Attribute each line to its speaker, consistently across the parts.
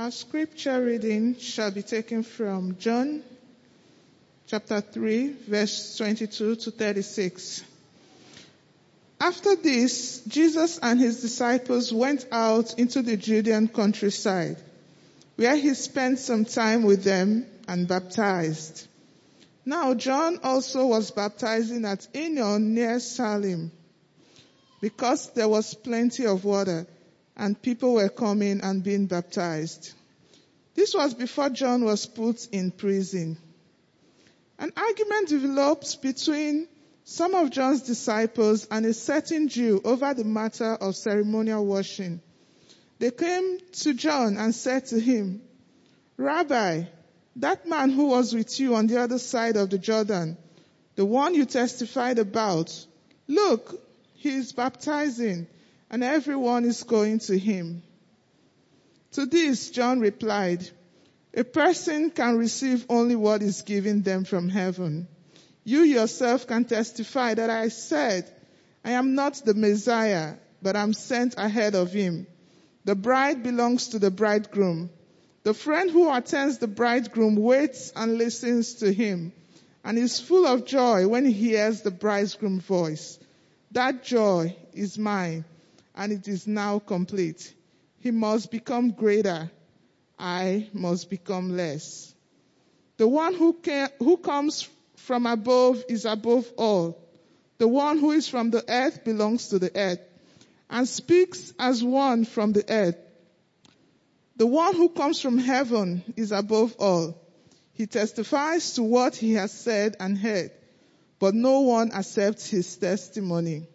Speaker 1: Our scripture reading shall be taken from John chapter 3 verse 22 to 36. After this, Jesus and his disciples went out into the Judean countryside, where he spent some time with them and baptized. Now John also was baptizing at Aenon near Salim, because there was plenty of water and people were coming and being baptized. This was before John was put in prison. An argument developed between some of John's disciples and a certain Jew over the matter of ceremonial washing. They came to John and said to him, Rabbi, that man who was with you on the other side of the Jordan, the one you testified about, look, he is baptizing and everyone is going to him. To this, John replied, a person can receive only what is given them from heaven. You yourself can testify that I said, I am not the Messiah, but I'm sent ahead of him. The bride belongs to the bridegroom. The friend who attends the bridegroom waits and listens to him and is full of joy when he hears the bridegroom's voice. That joy is mine and it is now complete. He must become greater. I must become less. The one who, who comes from above is above all. The one who is from the earth belongs to the earth and speaks as one from the earth. The one who comes from heaven is above all. He testifies to what he has said and heard, but no one accepts his testimony.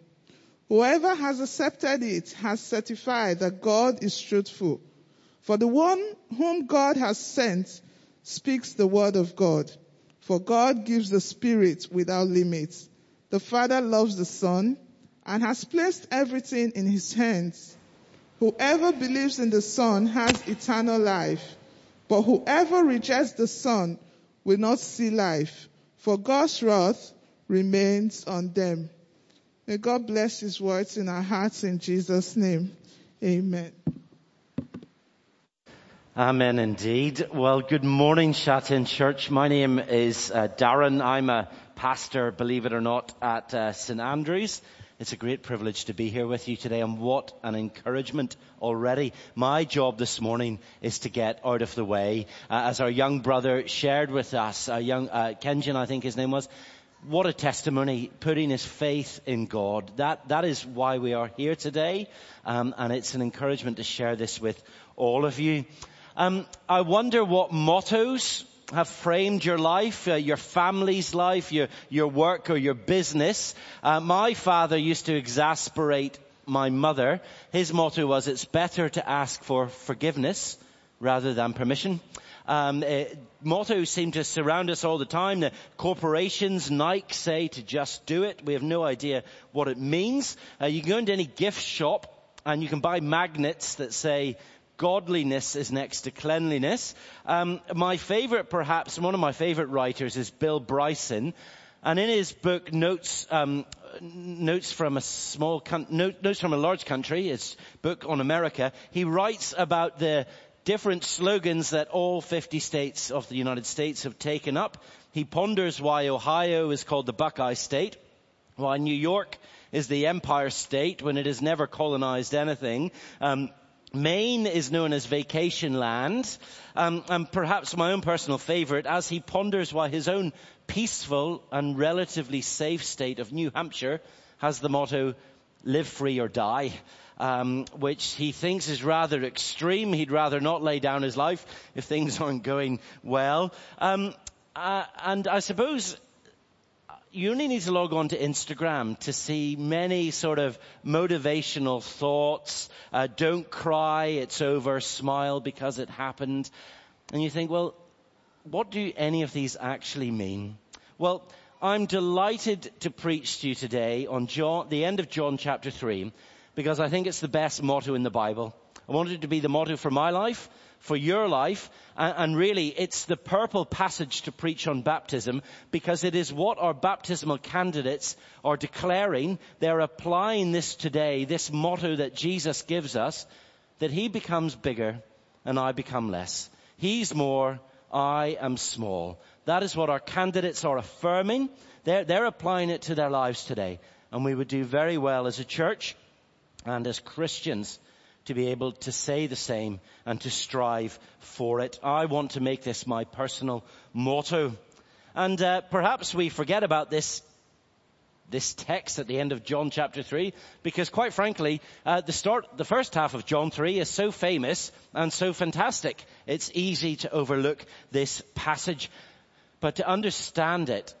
Speaker 1: Whoever has accepted it has certified that God is truthful. For the one whom God has sent speaks the word of God. For God gives the Spirit without limits. The Father loves the Son and has placed everything in his hands. Whoever believes in the Son has eternal life, but whoever rejects the Son will not see life, for God's wrath remains on them. May God bless his words in our hearts in Jesus' name. Amen.
Speaker 2: Amen indeed. Well, good morning, Shatin Church. My name is uh, Darren. I'm a pastor, believe it or not, at uh, St. Andrews. It's a great privilege to be here with you today and what an encouragement already. My job this morning is to get out of the way. Uh, as our young brother shared with us, a young, uh, Kenjan, I think his name was, what a testimony, putting his faith in God. That, that is why we are here today. Um, and it's an encouragement to share this with all of you. Um, I wonder what mottos have framed your life, uh, your family's life, your, your work or your business. Uh, my father used to exasperate my mother. His motto was, it's better to ask for forgiveness rather than permission um, uh, mottos seem to surround us all the time. The corporations, Nike say to just do it. We have no idea what it means. Uh, you can go into any gift shop and you can buy magnets that say godliness is next to cleanliness. Um, my favorite, perhaps, one of my favorite writers is Bill Bryson. And in his book, Notes, um, Notes from a small, notes from a large country, his book on America, he writes about the different slogans that all 50 states of the United States have taken up. He ponders why Ohio is called the Buckeye State, why New York is the Empire State when it has never colonized anything. Um, Maine is known as vacation land, um, and perhaps my own personal favorite, as he ponders why his own peaceful and relatively safe state of New Hampshire has the motto, live free or die um, which he thinks is rather extreme. He'd rather not lay down his life if things aren't going well. Um, uh, and I suppose you only need to log on to Instagram to see many sort of motivational thoughts. Uh, don't cry, it's over. Smile because it happened. And you think, well, what do any of these actually mean? Well, I'm delighted to preach to you today on John, the end of John chapter 3 because I think it's the best motto in the Bible. I want it to be the motto for my life, for your life, and, and, really it's the purple passage to preach on baptism because it is what our baptismal candidates are declaring. They're applying this today, this motto that Jesus gives us, that he becomes bigger and I become less. He's more, I am small. That is what our candidates are affirming. They're, they're applying it to their lives today. And we would do very well as a church and as Christians to be able to say the same and to strive for it. I want to make this my personal motto. And uh, perhaps we forget about this this text at the end of John chapter 3 because quite frankly uh, the start the first half of John 3 is so famous and so fantastic it's easy to overlook this passage but to understand it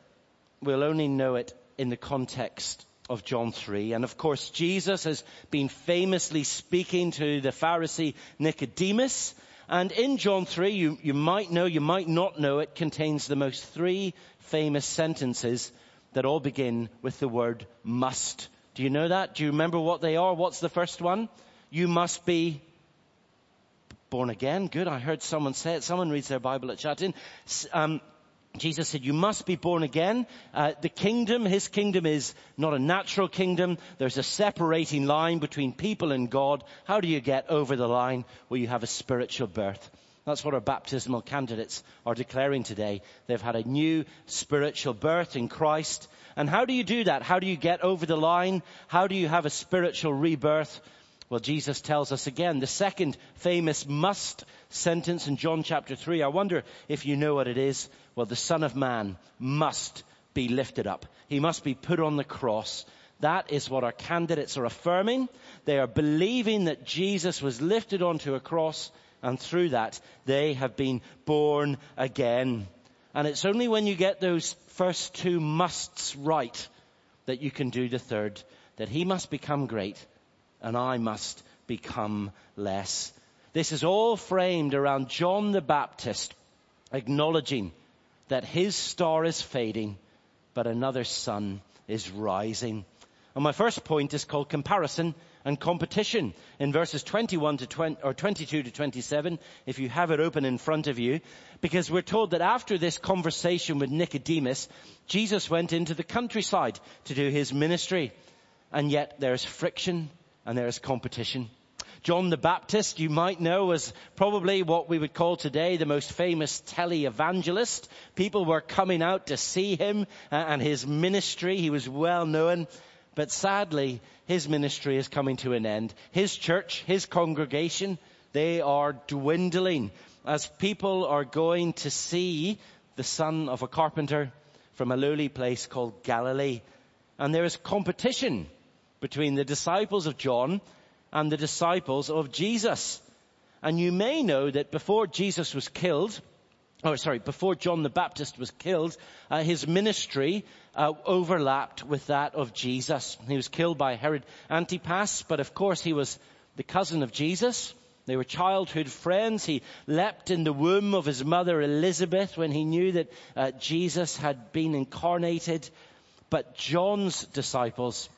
Speaker 2: we'll only know it in the context of John 3 and of course Jesus has been famously speaking to the Pharisee Nicodemus and in John 3 you, you might know you might not know it contains the most three famous sentences that all begin with the word must. Do you know that? Do you remember what they are? What's the first one? You must be born again. Good. I heard someone say it. Someone reads their Bible at Shatin. Um, Jesus said, you must be born again. Uh, the kingdom, his kingdom is not a natural kingdom. There's a separating line between people and God. How do you get over the line? Well, you have a spiritual birth. That's what our baptismal candidates are declaring today. They've had a new spiritual birth in Christ. And how do you do that? How do you get over the line? How do you have a spiritual rebirth? Well, Jesus tells us again, the second famous must sentence in John chapter 3. I wonder if you know what it is. Well, the Son of Man must be lifted up. He must be put on the cross. That is what our candidates are affirming. They are believing that Jesus was lifted onto a cross and through that they have been born again. And it's only when you get those first two musts right that you can do the third, that he must become great and I must become less. This is all framed around John the Baptist acknowledging that his star is fading, but another sun is rising. And my first point is called comparison and competition in verses 21 to 20, or 22 to 27, if you have it open in front of you, because we're told that after this conversation with Nicodemus, Jesus went into the countryside to do his ministry. And yet there's friction and there's competition. John the Baptist, you might know, was probably what we would call today the most famous tele-evangelist. People were coming out to see him and his ministry. He was well known. But sadly, his ministry is coming to an end. His church, his congregation, they are dwindling as people are going to see the son of a carpenter from a lowly place called Galilee. And there is competition between the disciples of John and the disciples of Jesus. And you may know that before Jesus was killed, oh sorry, before John the Baptist was killed, uh, his ministry uh, overlapped with that of Jesus. He was killed by Herod Antipas, but of course he was the cousin of Jesus. They were childhood friends. He leapt in the womb of his mother Elizabeth when he knew that uh, Jesus had been incarnated. But John's disciples,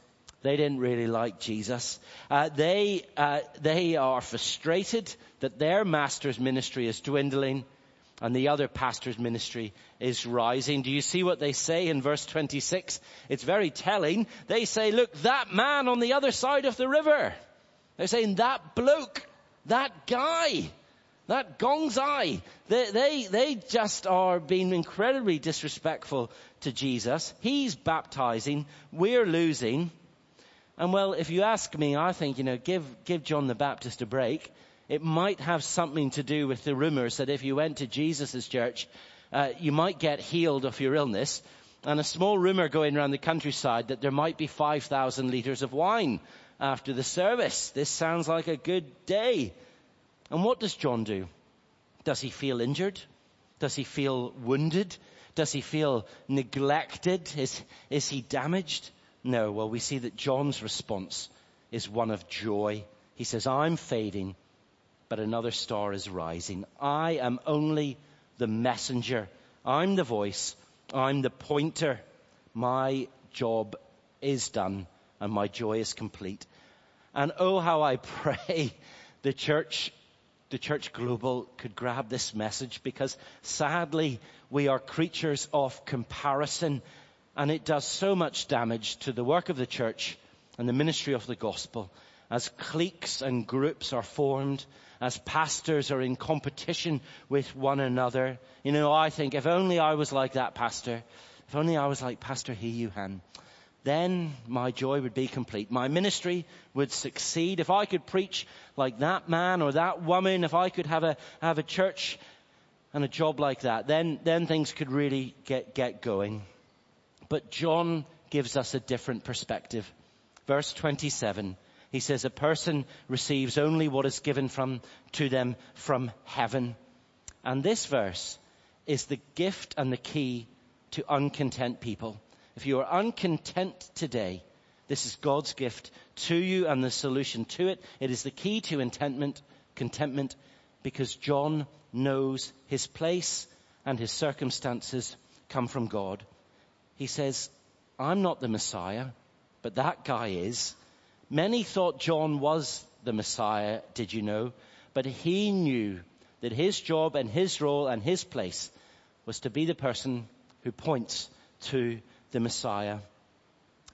Speaker 2: they didn't really like Jesus. Uh, they uh, they are frustrated that their master's ministry is dwindling and the other pastor's ministry is rising. Do you see what they say in verse 26? It's very telling. They say, look, that man on the other side of the river. They're saying that bloke, that guy, that gong's eye. They, they, they just are being incredibly disrespectful to Jesus. He's baptizing. We're losing. And well, if you ask me, I think, you know, give, give John the Baptist a break. It might have something to do with the rumors that if you went to Jesus' church, uh, you might get healed of your illness. And a small rumor going around the countryside that there might be 5,000 liters of wine after the service. This sounds like a good day. And what does John do? Does he feel injured? Does he feel wounded? Does he feel neglected? Is, is he damaged? No. Well, we see that John's response is one of joy. He says, I'm fading but another star is rising. I am only the messenger. I'm the voice. I'm the pointer. My job is done and my joy is complete. And oh, how I pray the church, the church global could grab this message because sadly we are creatures of comparison and it does so much damage to the work of the church and the ministry of the gospel. as cliques and groups are formed, as pastors are in competition with one another. You know, I think if only I was like that pastor, if only I was like Pastor He Yuhan, then my joy would be complete. My ministry would succeed. If I could preach like that man or that woman, if I could have a, have a church and a job like that, then, then things could really get, get going. But John gives us a different perspective. Verse 27, he says, a person receives only what is given from, to them from heaven. And this verse is the gift and the key to uncontent people. If you are uncontent today, this is God's gift to you and the solution to it. It is the key to contentment, contentment, because John knows his place and his circumstances come from God. He says, I'm not the Messiah, but that guy is. Many thought John was the Messiah, did you know? But he knew that his job and his role and his place was to be the person who points to the Messiah.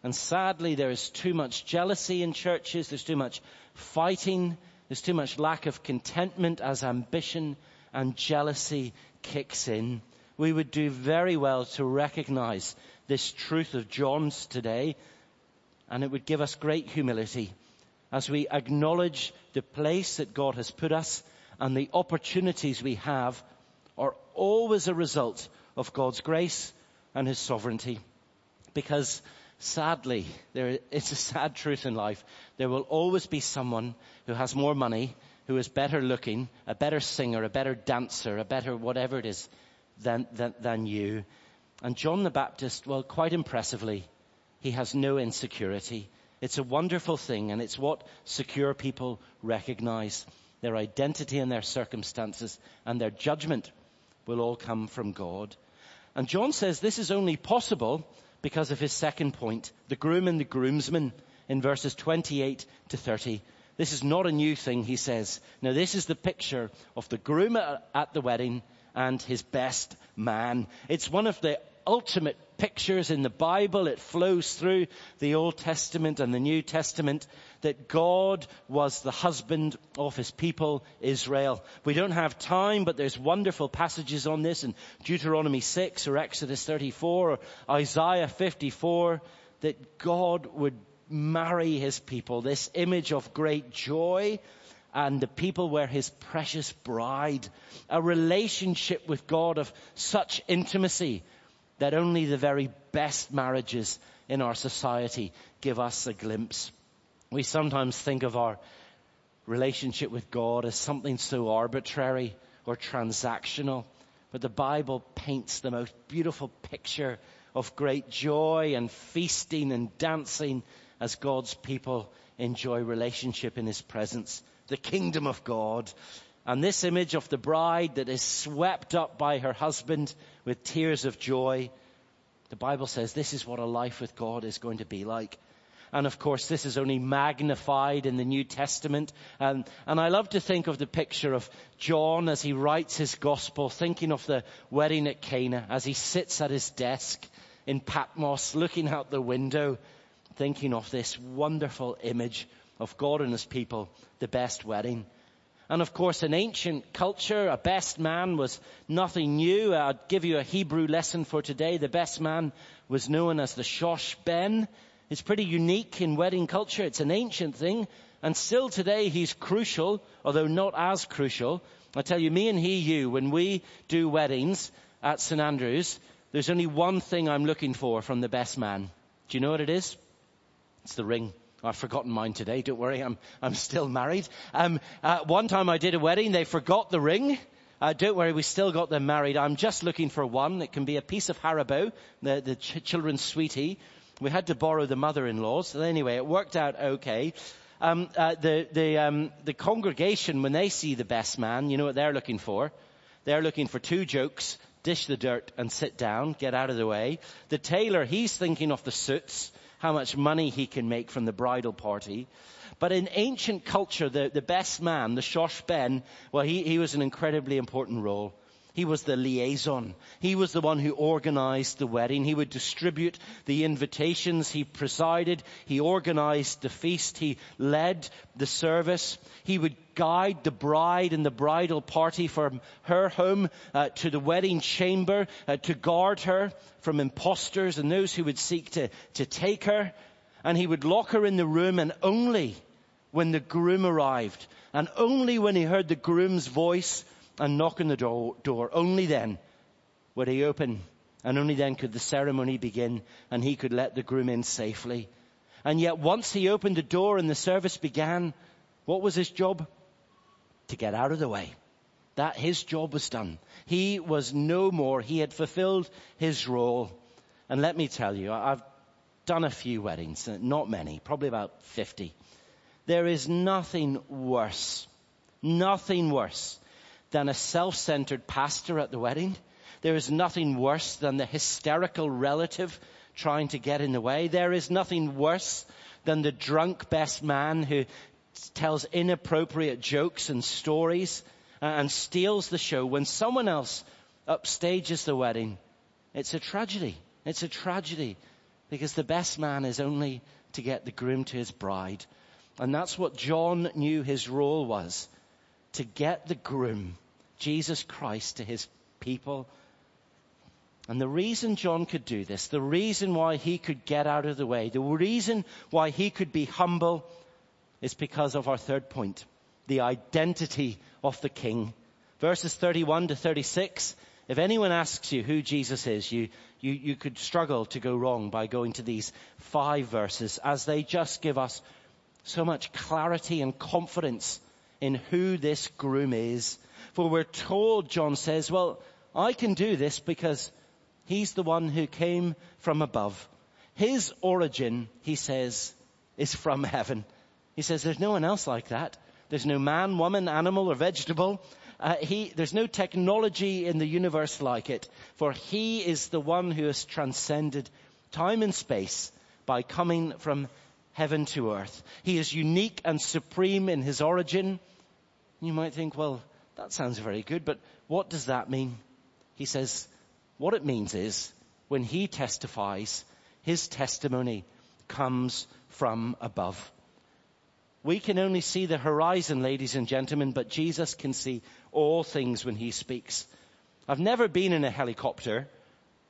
Speaker 2: And sadly, there is too much jealousy in churches. There's too much fighting. There's too much lack of contentment as ambition and jealousy kicks in. We would do very well to recognize this truth of John's today, and it would give us great humility as we acknowledge the place that God has put us and the opportunities we have are always a result of God's grace and His sovereignty. Because sadly, there, it's a sad truth in life. There will always be someone who has more money, who is better looking, a better singer, a better dancer, a better whatever it is than, than, than you. And John the Baptist, well, quite impressively, he has no insecurity. It's a wonderful thing and it's what secure people recognize. Their identity and their circumstances and their judgment will all come from God. And John says this is only possible because of his second point, the groom and the groomsman in verses 28 to 30. This is not a new thing, he says. Now this is the picture of the groom at the wedding and his best man. It's one of the ultimate pictures in the Bible. It flows through the Old Testament and the New Testament that God was the husband of his people, Israel. We don't have time, but there's wonderful passages on this in Deuteronomy 6 or Exodus 34 or Isaiah 54 that God would marry his people. This image of great joy and the people were his precious bride. A relationship with God of such intimacy that only the very best marriages in our society give us a glimpse. We sometimes think of our relationship with God as something so arbitrary or transactional, but the Bible paints the most beautiful picture of great joy and feasting and dancing as God's people enjoy relationship in His presence, the kingdom of God. And this image of the bride that is swept up by her husband with tears of joy, the Bible says this is what a life with God is going to be like. And of course, this is only magnified in the New Testament. And, and I love to think of the picture of John as he writes his gospel, thinking of the wedding at Cana, as he sits at his desk in Patmos, looking out the window, thinking of this wonderful image of God and his people, the best wedding. And of course, in ancient culture, a best man was nothing new. I'd give you a Hebrew lesson for today. The best man was known as the Shosh Ben. It's pretty unique in wedding culture. It's an ancient thing. And still today, he's crucial, although not as crucial. I tell you, me and he, you, when we do weddings at St. Andrews, there's only one thing I'm looking for from the best man. Do you know what it is? It's the ring. I've forgotten mine today. Don't worry, I'm, I'm still married. Um, uh, one time I did a wedding, they forgot the ring. Uh, don't worry, we still got them married. I'm just looking for one. It can be a piece of Haribo, the, the ch- children's sweetie. We had to borrow the mother-in-law's. So anyway, it worked out okay. Um, uh, the the um, the congregation, when they see the best man, you know what they're looking for? They're looking for two jokes: dish the dirt and sit down, get out of the way. The tailor, he's thinking of the suits how much money he can make from the bridal party. But in ancient culture, the, the best man, the Shosh Ben, well, he, he was an incredibly important role. He was the liaison. He was the one who organized the wedding. He would distribute the invitations. He presided. He organized the feast. He led the service. He would guide the bride and the bridal party from her home uh, to the wedding chamber uh, to guard her from impostors and those who would seek to, to take her. And he would lock her in the room and only when the groom arrived and only when he heard the groom's voice and knock on the door, door. Only then would he open and only then could the ceremony begin and he could let the groom in safely. And yet once he opened the door and the service began, what was his job? To get out of the way. That his job was done. He was no more. He had fulfilled his role. And let me tell you, I've done a few weddings, not many, probably about 50. There is nothing worse, nothing worse than a self-centered pastor at the wedding. There is nothing worse than the hysterical relative trying to get in the way. There is nothing worse than the drunk best man who tells inappropriate jokes and stories and steals the show when someone else upstages the wedding. It's a tragedy. It's a tragedy because the best man is only to get the groom to his bride. And that's what John knew his role was. To get the groom Jesus Christ to his people. And the reason John could do this, the reason why he could get out of the way, the reason why he could be humble is because of our third point, the identity of the king. Verses 31 to 36, if anyone asks you who Jesus is, you, you, you could struggle to go wrong by going to these five verses as they just give us so much clarity and confidence in who this groom is for we're told, John says, well, I can do this because he's the one who came from above. His origin, he says, is from heaven. He says there's no one else like that. There's no man, woman, animal, or vegetable. Uh, he, there's no technology in the universe like it, for he is the one who has transcended time and space by coming from heaven to earth. He is unique and supreme in his origin. You might think, well, that sounds very good, but what does that mean? He says, what it means is when he testifies, his testimony comes from above. We can only see the horizon, ladies and gentlemen, but Jesus can see all things when he speaks. I've never been in a helicopter.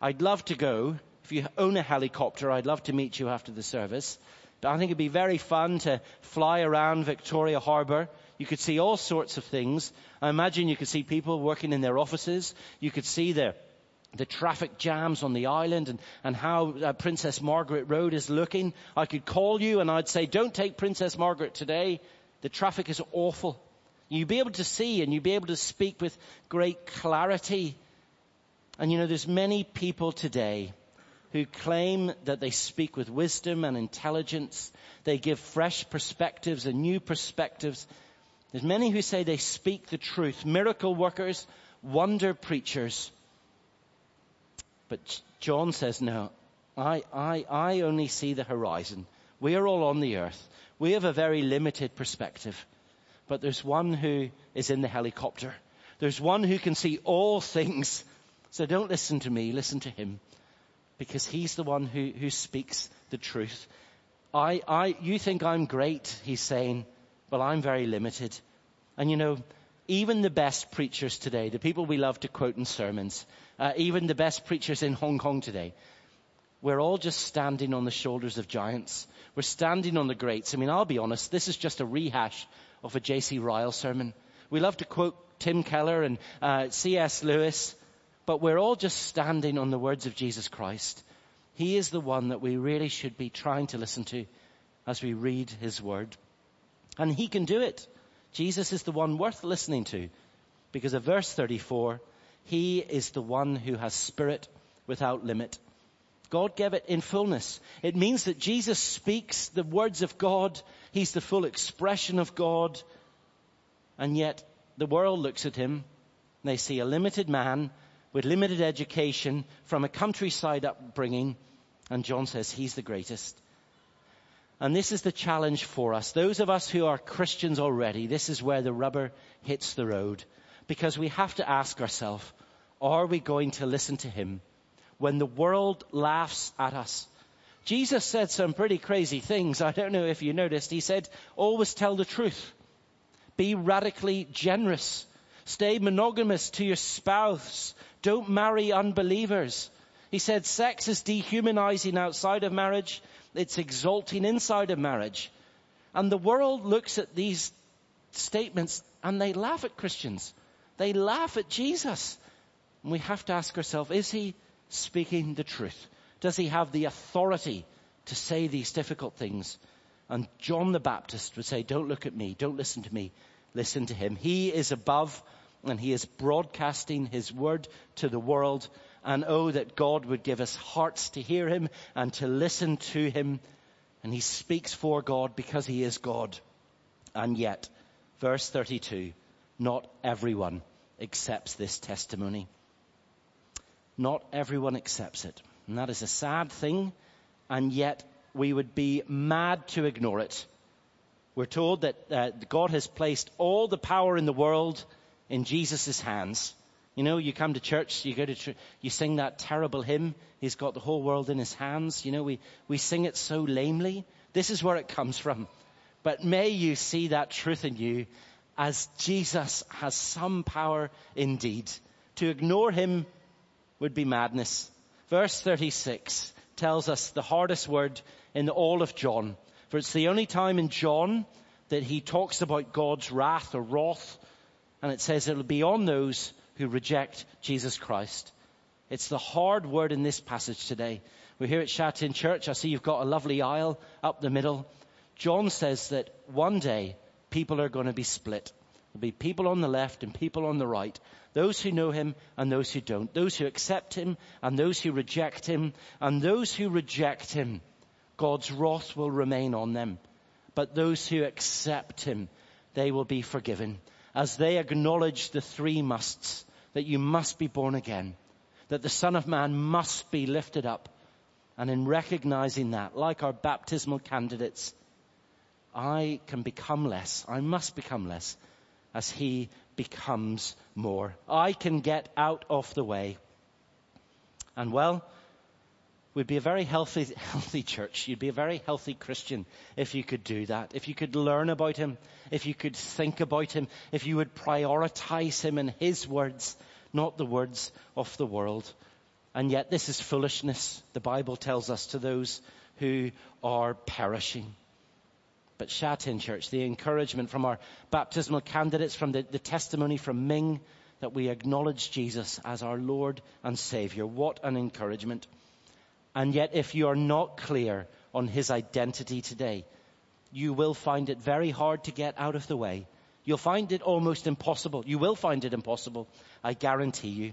Speaker 2: I'd love to go. If you own a helicopter, I'd love to meet you after the service. But I think it'd be very fun to fly around Victoria Harbour you could see all sorts of things. I imagine you could see people working in their offices. You could see the, the traffic jams on the island and, and how uh, Princess Margaret Road is looking. I could call you and I'd say, don't take Princess Margaret today. The traffic is awful. You'd be able to see and you'd be able to speak with great clarity. And you know, there's many people today who claim that they speak with wisdom and intelligence. They give fresh perspectives and new perspectives. There's many who say they speak the truth, miracle workers, wonder preachers. But John says, no, I, I, I only see the horizon. We are all on the earth. We have a very limited perspective. But there's one who is in the helicopter. There's one who can see all things. So don't listen to me, listen to him. Because he's the one who, who speaks the truth. I, I, you think I'm great, he's saying. Well, I'm very limited. And you know, even the best preachers today, the people we love to quote in sermons, uh, even the best preachers in Hong Kong today, we're all just standing on the shoulders of giants. We're standing on the greats. I mean, I'll be honest, this is just a rehash of a J.C. Ryle sermon. We love to quote Tim Keller and uh, C.S. Lewis, but we're all just standing on the words of Jesus Christ. He is the one that we really should be trying to listen to as we read his word. And he can do it. Jesus is the one worth listening to because of verse 34, he is the one who has spirit without limit. God gave it in fullness. It means that Jesus speaks the words of God. He's the full expression of God. And yet the world looks at him they see a limited man with limited education from a countryside upbringing. And John says he's the greatest. And this is the challenge for us. Those of us who are Christians already, this is where the rubber hits the road. Because we have to ask ourselves, Are we going to listen to him when the world laughs at us? Jesus said some pretty crazy things. I don't know if you noticed. He said, always tell the truth. Be radically generous. Stay monogamous to your spouse. Don't marry unbelievers. He said sex is dehumanizing outside of marriage. It's exalting inside of marriage. And the world looks at these statements and they laugh at Christians. They laugh at Jesus. And we have to ask ourselves, is he speaking the truth? Does he have the authority to say these difficult things? And John the Baptist would say, don't look at me, don't listen to me, listen to him. He is above and he is broadcasting his word to the world. And oh, that God would give us hearts to hear him and to listen to him. And he speaks for God because he is God. And yet, verse 32, not everyone accepts this testimony. Not everyone accepts it. And that is a sad thing. And yet we would be mad to ignore it. We're told that uh, God has placed all the power in the world in Jesus' hands. You know, you come to church, you go to, church, you sing that terrible hymn, He's got the whole world in His hands. You know, we, we sing it so lamely. This is where it comes from. But may you see that truth in you as Jesus has some power indeed. To ignore Him would be madness. Verse 36 tells us the hardest word in all of John. For it's the only time in John that he talks about God's wrath or wrath and it says it'll be on those who reject Jesus Christ. It's the hard word in this passage today. We're here at Shatin Church. I see you've got a lovely aisle up the middle. John says that one day people are going to be split. There'll be people on the left and people on the right. Those who know him and those who don't. Those who accept him and those who reject him. And those who reject him, God's wrath will remain on them. But those who accept him, they will be forgiven as they acknowledge the three musts, that you must be born again, that the Son of Man must be lifted up. And in recognizing that, like our baptismal candidates, I can become less. I must become less as he becomes more. I can get out of the way. And well, would be a very healthy, healthy church. You'd be a very healthy Christian if you could do that. If you could learn about Him. If you could think about Him. If you would prioritize Him and His words, not the words of the world. And yet this is foolishness, the Bible tells us, to those who are perishing. But Shatin Church, the encouragement from our baptismal candidates, from the, the testimony from Ming, that we acknowledge Jesus as our Lord and Savior. What an encouragement. And yet if you are not clear on his identity today, you will find it very hard to get out of the way. You'll find it almost impossible. You will find it impossible. I guarantee you.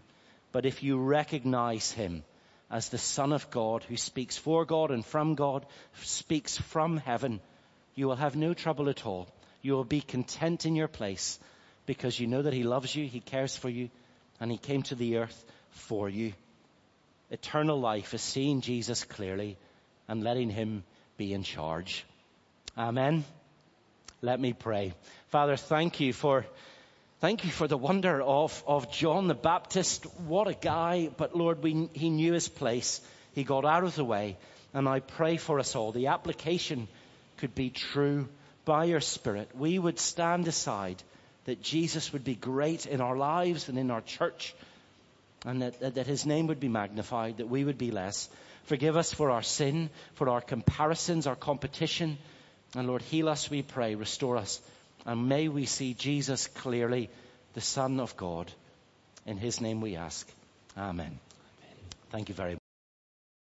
Speaker 2: But if you recognize him as the son of God who speaks for God and from God, speaks from heaven, you will have no trouble at all. You will be content in your place because you know that he loves you, he cares for you, and he came to the earth for you eternal life is seeing Jesus clearly and letting him be in charge. Amen. Let me pray. Father, thank you for Thank you for the wonder of, of John the Baptist. What a guy. But Lord, we, he knew his place. He got out of the way. And I pray for us all. The application could be true by your Spirit. We would stand aside that Jesus would be great in our lives and in our church and that, that, his name would be magnified, that we would be less. Forgive us for our sin, for our comparisons, our competition. And Lord, heal us, we pray, restore us. And may we see Jesus clearly, the Son of God. In his name we ask. Amen. Amen. Thank you very much.